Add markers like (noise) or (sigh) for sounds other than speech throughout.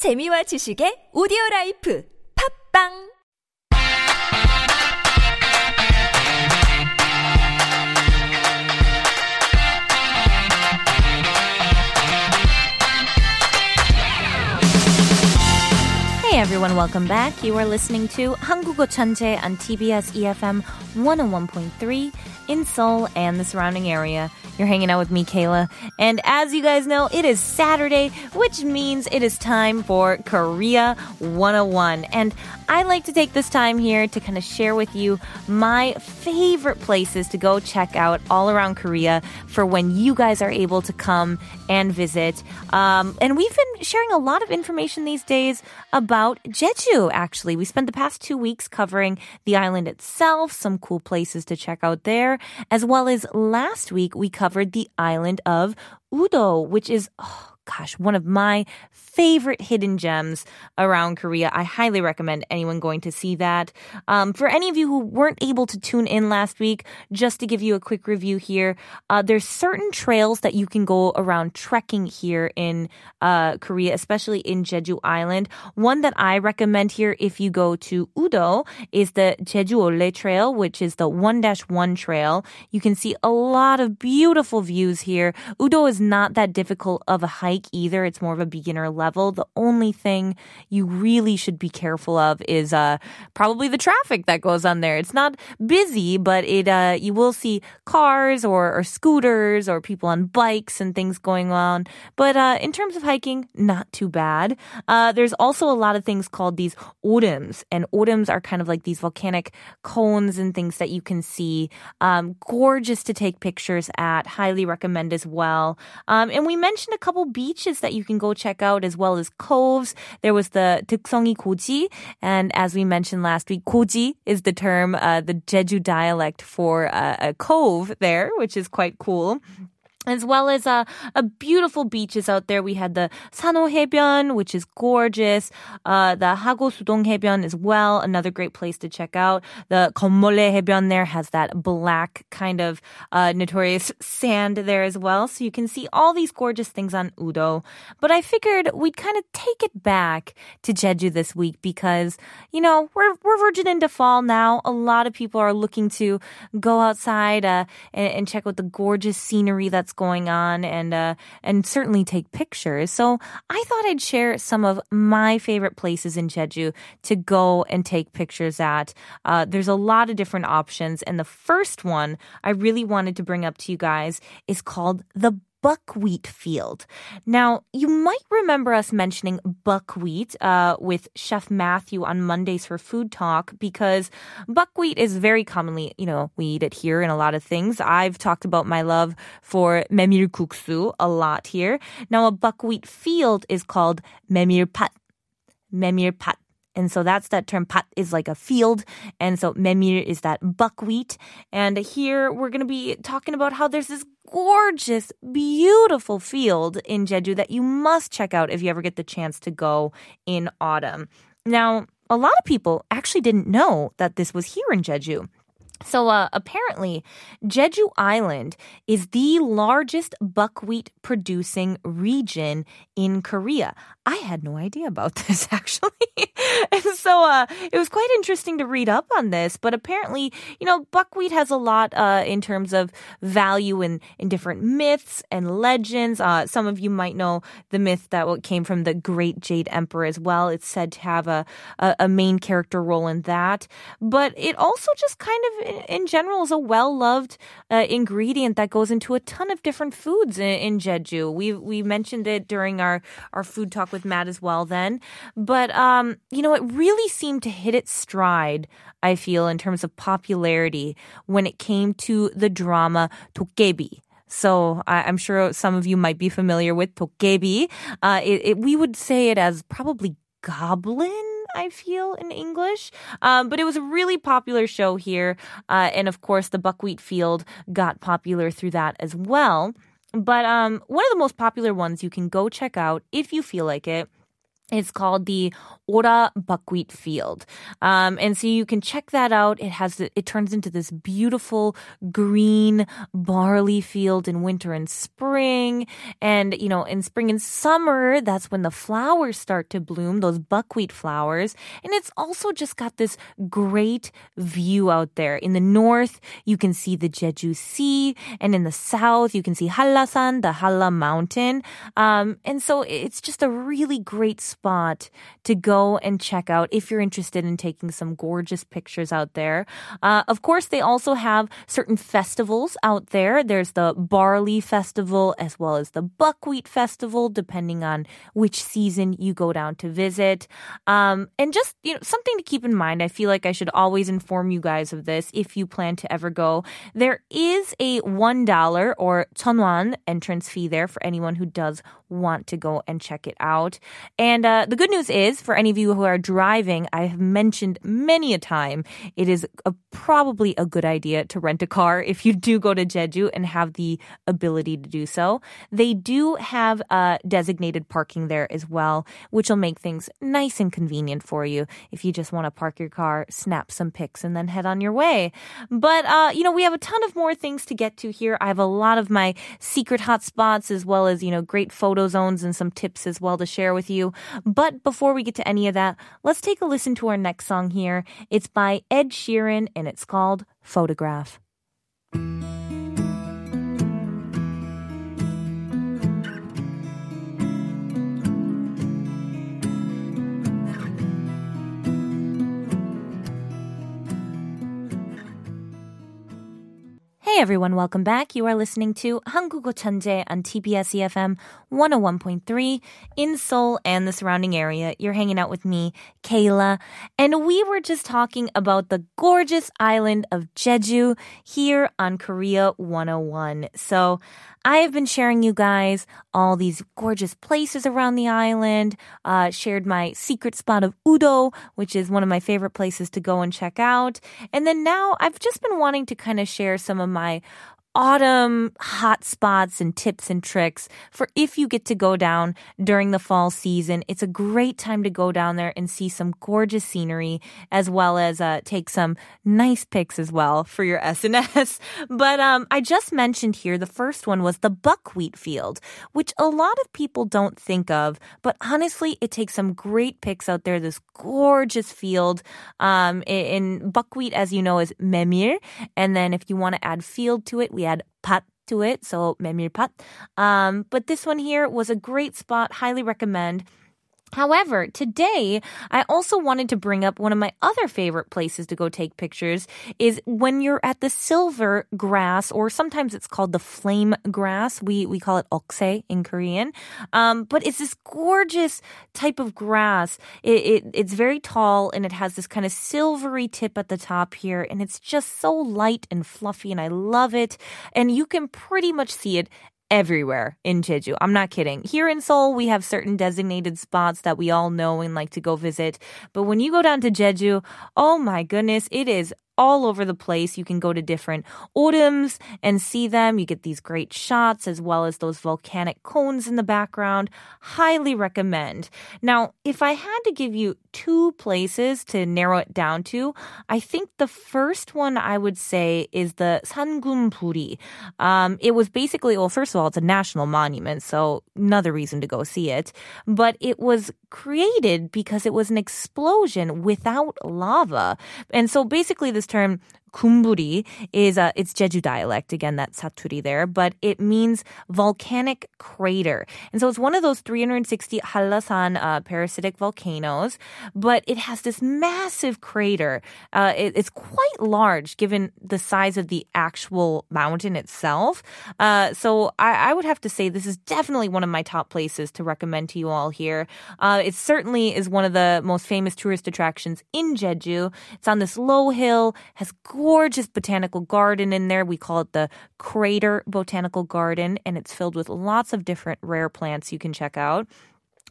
재미와 지식의 오디오 라이프 팝빵 Hey everyone, welcome back. You are listening to 한국어 천재 on TBS EFM 101.3 in Seoul and the surrounding area. You're hanging out with me, Kayla. And as you guys know, it is Saturday, which means it is time for Korea 101. And I like to take this time here to kind of share with you my favorite places to go check out all around Korea for when you guys are able to come and visit. Um, and we've been sharing a lot of information these days about Jeju, actually. We spent the past two weeks covering the island itself, some cool places to check out there, as well as last week we covered the island of Udo, which is, oh, gosh, one of my favorite hidden gems around Korea. I highly recommend anyone going to see that. Um, for any of you who weren't able to tune in last week, just to give you a quick review here, uh, there's certain trails that you can go around trekking here in uh, Korea, especially in Jeju Island. One that I recommend here if you go to Udo is the Jeju Olle Trail, which is the 1-1 trail. You can see a lot of beautiful views here. Udo is not that difficult of a hike either. It's more of a beginner level. The only thing you really should be careful of is uh, probably the traffic that goes on there. It's not busy, but it uh, you will see cars or, or scooters or people on bikes and things going on. But uh, in terms of hiking, not too bad. Uh, there's also a lot of things called these orums, and orums are kind of like these volcanic cones and things that you can see. Um, gorgeous to take pictures at. Highly recommend as well. Um, and we mentioned a couple beaches that you can go check out as well as coves. There was the Tukseongi Koji, and as we mentioned last week, Koji is the term, uh, the Jeju dialect for uh, a cove there, which is quite cool as well as uh, a beautiful beaches out there. We had the Sano which is gorgeous. Uh, the Hago as well, another great place to check out. The Haebyeon there has that black kind of uh, notorious (laughs) sand there as well. So you can see all these gorgeous things on Udo. But I figured we'd kind of take it back to Jeju this week because, you know, we're, we're verging into fall now. A lot of people are looking to go outside uh, and, and check out the gorgeous scenery that's going on and uh, and certainly take pictures. So I thought I'd share some of my favorite places in Jeju to go and take pictures at. Uh, there's a lot of different options, and the first one I really wanted to bring up to you guys is called the buckwheat field. Now, you might remember us mentioning buckwheat uh, with Chef Matthew on Mondays for Food Talk because buckwheat is very commonly, you know, we eat it here in a lot of things. I've talked about my love for memir memirguksu a lot here. Now, a buckwheat field is called memirpat. Memirpat. And so that's that term. Pat is like a field. And so memir is that buckwheat. And here we're going to be talking about how there's this gorgeous, beautiful field in Jeju that you must check out if you ever get the chance to go in autumn. Now, a lot of people actually didn't know that this was here in Jeju. So uh, apparently, Jeju Island is the largest buckwheat producing region in Korea. I had no idea about (laughs) this actually. and so uh, it was quite interesting to read up on this. But apparently, you know, buckwheat has a lot uh, in terms of value in, in different myths and legends. Uh, some of you might know the myth that came from the Great Jade Emperor as well. It's said to have a, a, a main character role in that. But it also just kind of in general is a well loved uh, ingredient that goes into a ton of different foods in, in, Jeju. We we mentioned it during our our food talk with Matt as well then, but um, you know it really seemed to hit its stride. I feel in terms of popularity when it came to the drama Dokkaebi. So I, am sure some of you might be familiar with Dokkaebi. Uh, it, it, we would say it as probably goblin I feel, in English. Um, but it was a really popular show here. Uh, and of course, the buckwheat field got popular through that as well. But um, one of the most popular ones you can go check out if you feel like it It's called the Ora buckwheat field. Um, and so you can check that out. It has, it turns into this beautiful green barley field in winter and spring. And, you know, in spring and summer, that's when the flowers start to bloom, those buckwheat flowers. And it's also just got this great view out there. In the north, you can see the Jeju Sea. And in the south, you can see Hallasan, the Halla mountain. Um, and so it's just a really great spot to go and check out if you're interested in taking some gorgeous pictures out there. Uh, of course, they also have certain festivals out there. There's the Barley Festival as well as the Buckwheat Festival, depending on which season you go down to visit. Um, and just, you know, something to keep in mind. I feel like I should always inform you guys of this if you plan to ever go. There is a $1 or 천원 entrance fee there for anyone who does want to go and check it out. And uh, the good news is, for any of you who are driving, I have mentioned many a time, it is a, probably a good idea to rent a car if you do go to Jeju and have the ability to do so. They do have uh, designated parking there as well, which will make things nice and convenient for you if you just want to park your car, snap some pics, and then head on your way. But, uh, you know, we have a ton of more things to get to here. I have a lot of my secret hotspots as well as, you know, great photo zones and some tips as well to share with you. But before we get to any of that, let's take a listen to our next song here. It's by Ed Sheeran and it's called Photograph. everyone, welcome back. You are listening to Hangugo Chanje on TBS EFM 101.3 in Seoul and the surrounding area. You're hanging out with me, Kayla, and we were just talking about the gorgeous island of Jeju here on Korea 101. So I have been sharing you guys all these gorgeous places around the island, uh, shared my secret spot of Udo, which is one of my favorite places to go and check out. And then now I've just been wanting to kind of share some of my autumn hot spots and tips and tricks for if you get to go down during the fall season. It's a great time to go down there and see some gorgeous scenery as well as uh, take some nice pics as well for your (laughs) SNS. But um, I just mentioned here the first one was the buckwheat field, which a lot of people don't think of. But honestly, it takes some great pics out there. This gorgeous field um, in, buckwheat, as you know, is memir. And then if you want to add field to it, we we had pat to it, so memir pat. Um, but this one here was a great spot. Highly recommend. However, today I also wanted to bring up one of my other favorite places to go take pictures is when you're at the silver grass, or sometimes it's called the flame grass. We we call it okse in Korean, um, but it's this gorgeous type of grass. It, it it's very tall and it has this kind of silvery tip at the top here, and it's just so light and fluffy, and I love it. And you can pretty much see it everywhere in Jeju. I'm not kidding. Here in Seoul, we have certain designated spots that we all know and like to go visit. But when you go down to Jeju, oh my goodness, it is all over the place. You can go to different orums and see them. You get these great shots as well as those volcanic cones in the background. Highly recommend. Now, if I had to give you two places to narrow it down to, I think the first one I would say is the Sangumburi. Um, it was basically, well, first of all, it's a national monument, so another reason to go see it. But it was created because it was an explosion without lava. And so basically, this term Kumburi is a, it's Jeju dialect. Again, that's Saturi there, but it means volcanic crater. And so it's one of those 360 Hallasan uh, parasitic volcanoes, but it has this massive crater. Uh, it, it's quite large given the size of the actual mountain itself. Uh, so I, I, would have to say this is definitely one of my top places to recommend to you all here. Uh, it certainly is one of the most famous tourist attractions in Jeju. It's on this low hill, has botanical garden in there. We call it the Crater Botanical Garden, and it's filled with lots of different rare plants you can check out.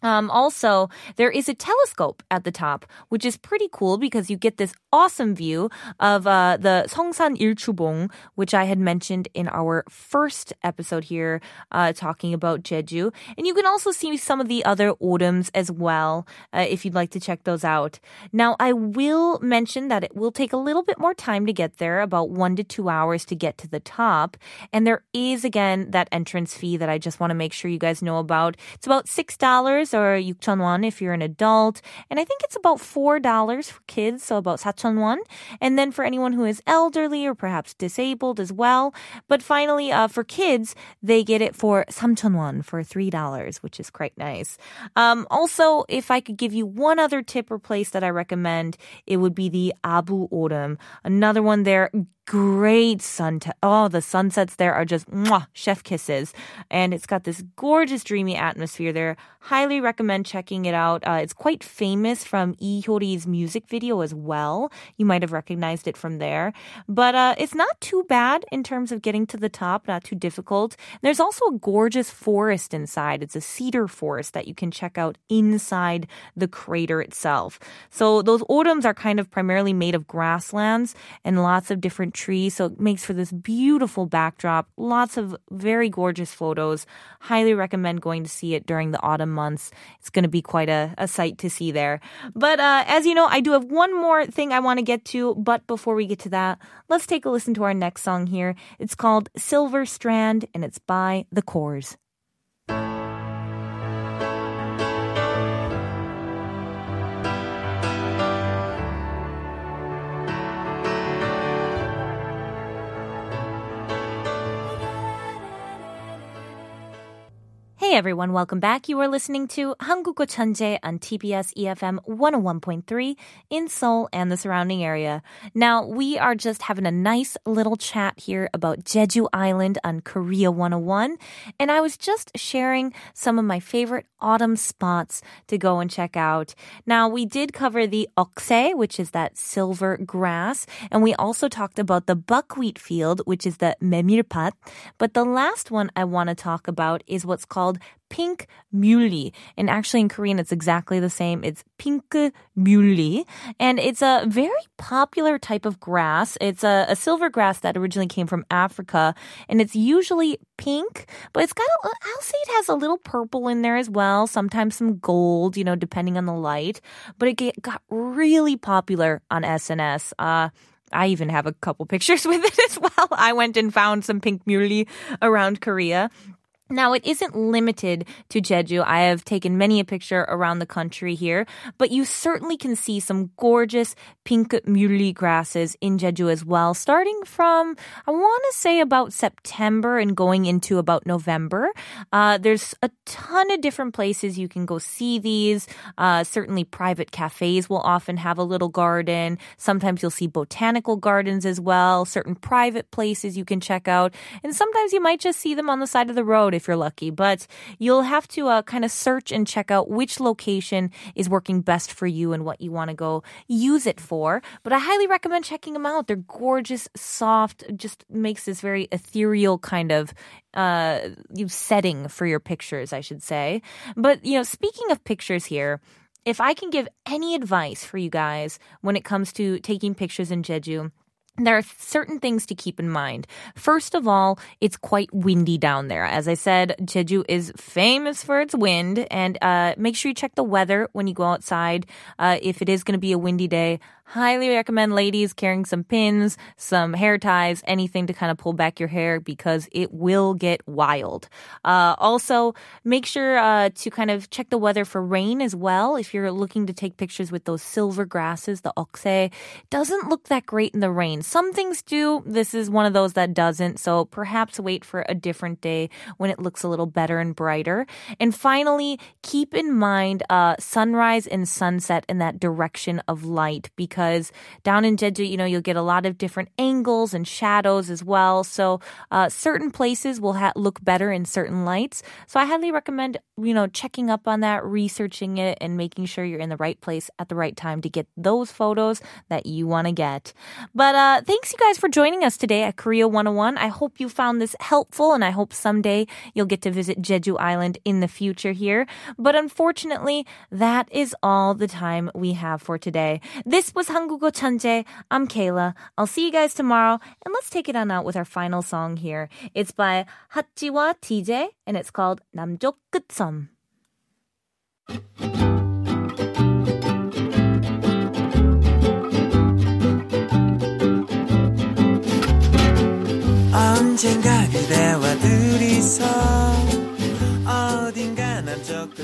Um, also, there is a telescope at the top, which is pretty cool because you get this awesome view of uh, the Seongsan Ilchulbong, which I had mentioned in our first episode here, uh, talking about Jeju. And you can also see some of the other orums as well, uh, if you'd like to check those out. Now, I will mention that it will take a little bit more time to get there, about one to two hours to get to the top. And there is, again, that entrance fee that I just want to make sure you guys know about. It's about $6 or 6,000won if you're an adult. And I think it's about $4 for kids, so about 4,000won. And then for anyone who is elderly or perhaps disabled as well. But finally, uh, for kids, they get it for 3,000won for $3, which is quite nice. Um, also, if I could give you one other tip or place that I recommend, it would be the Abu Oreum. Another one there, great sun. oh, the sunsets there are just mwah, chef kisses. And it's got this gorgeous, dreamy atmosphere there. Highly recommend checking it out. Uh, it's quite famous from Lee Hyori's music video as well. You might have recognized it from there. But uh, it's not too bad in terms of getting to the top, not too difficult. There's also a gorgeous forest inside. It's a cedar forest that you can check out inside the crater itself. So those orums are kind of primarily made of grasslands and lots of different trees. So it makes for this beautiful backdrop. Lots of very gorgeous photos. Highly recommend going to see it during the autumn months. It's going to be quite a, a sight to see there. But uh, as you know, I do have one more thing I want to get to. But before we get to that, let's take a listen to our next song here. It's called Silver Strand and it's by The Corrs. everyone, welcome back. You are listening to 한국어 천재 on TBS EFM 101.3 in Seoul and the surrounding area. Now, we are just having a nice little chat here about Jeju Island on Korea 101, and I was just sharing some of my favorite autumn spots to go and check out. Now, we did cover the okse, which is that silver grass, and we also talked about the buckwheat field, which is the memirpat. But the last one I want to talk about is what's called pink muhly. And actually in Korean, it's exactly the same. It's pink muhly. And it's a very popular type of grass. It's a, a, silver grass that originally came from Africa. And it's usually pink, but it's got, a, I'll say it has a little purple in there as well. Sometimes some gold, you know, depending on the light. But it get, got really popular on SNS. Uh, I even have a couple (laughs) pictures with it as well. I went and found some pink muhly around Korea. Now, it isn't limited to Jeju. I have taken many a picture around the country here, but you certainly can see some gorgeous pink muhly grasses in Jeju as well, starting from, I want to say about September and going into about November. Uh, there's a ton of different places you can go see these. Uh, certainly, private cafes will often have a little garden. Sometimes you'll see botanical gardens as well, certain private places you can check out. And sometimes you might just see them on the side of the road if you're lucky, but you'll have to uh, kind of search and check out which location is working best for you and what you want to go use it for. But I highly recommend checking them out. They're gorgeous, soft, just makes this very ethereal kind of uh, setting for your pictures, I should say. But, you know, speaking of pictures here, if I can give any advice for you guys when it comes to taking pictures in Jeju, there are certain things to keep in mind. First of all, it's quite windy down there. As I said, Jeju is famous for its wind, and uh, make sure you check the weather when you go outside. Uh, if it is going to be a windy day, highly recommend ladies carrying some pins, some hair ties, anything to kind of pull back your hair because it will get wild. Uh, also, make sure uh, to kind of check the weather for rain as well. If you're looking to take pictures with those silver grasses, the okse, doesn't look that great in the rain. Some things do. This is one of those that doesn't. So perhaps wait for a different day when it looks a little better and brighter. And finally, keep in mind uh, sunrise and sunset in that direction of light because because down in Jeju, you know, you'll get a lot of different angles and shadows as well. So uh, certain places will ha- look better in certain lights. So I highly recommend, you know, checking up on that, researching it, and making sure you're in the right place at the right time to get those photos that you want to get. But uh, thanks you guys for joining us today at Korea 101. I hope you found this helpful, and I hope someday you'll get to visit Jeju Island in the future here. But unfortunately, that is all the time we have for today. This was 한국어 천재. I'm Kayla. I'll see you guys tomorrow. And let's take it on out with our final song here. It's by Hachiwa TJ and it's called 남쪽 끝섬. 언젠가 그대와 둘이서 어딘가 남쪽